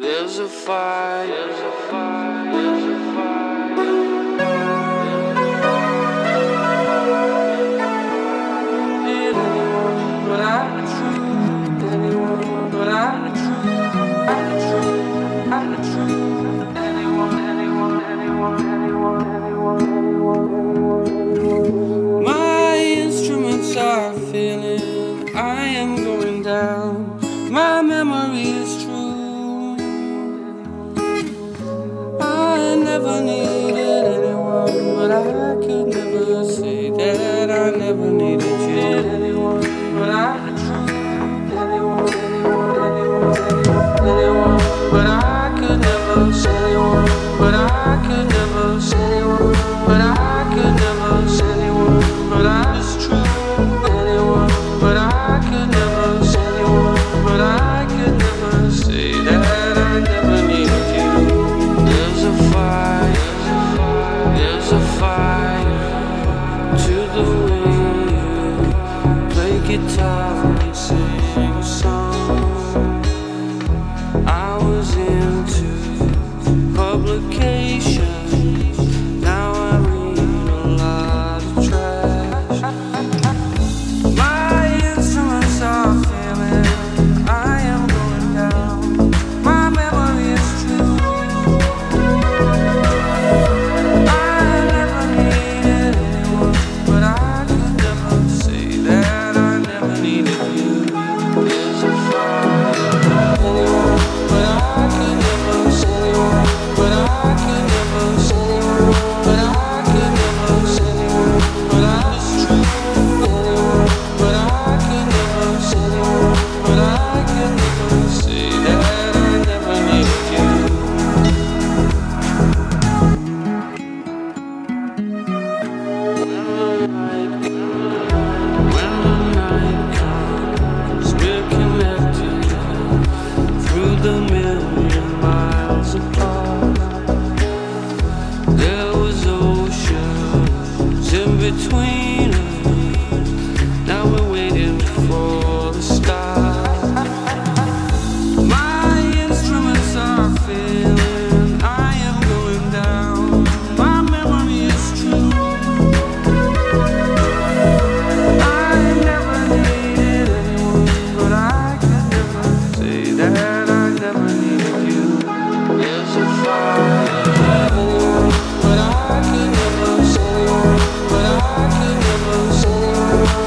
There's a fire. There's a fire. between love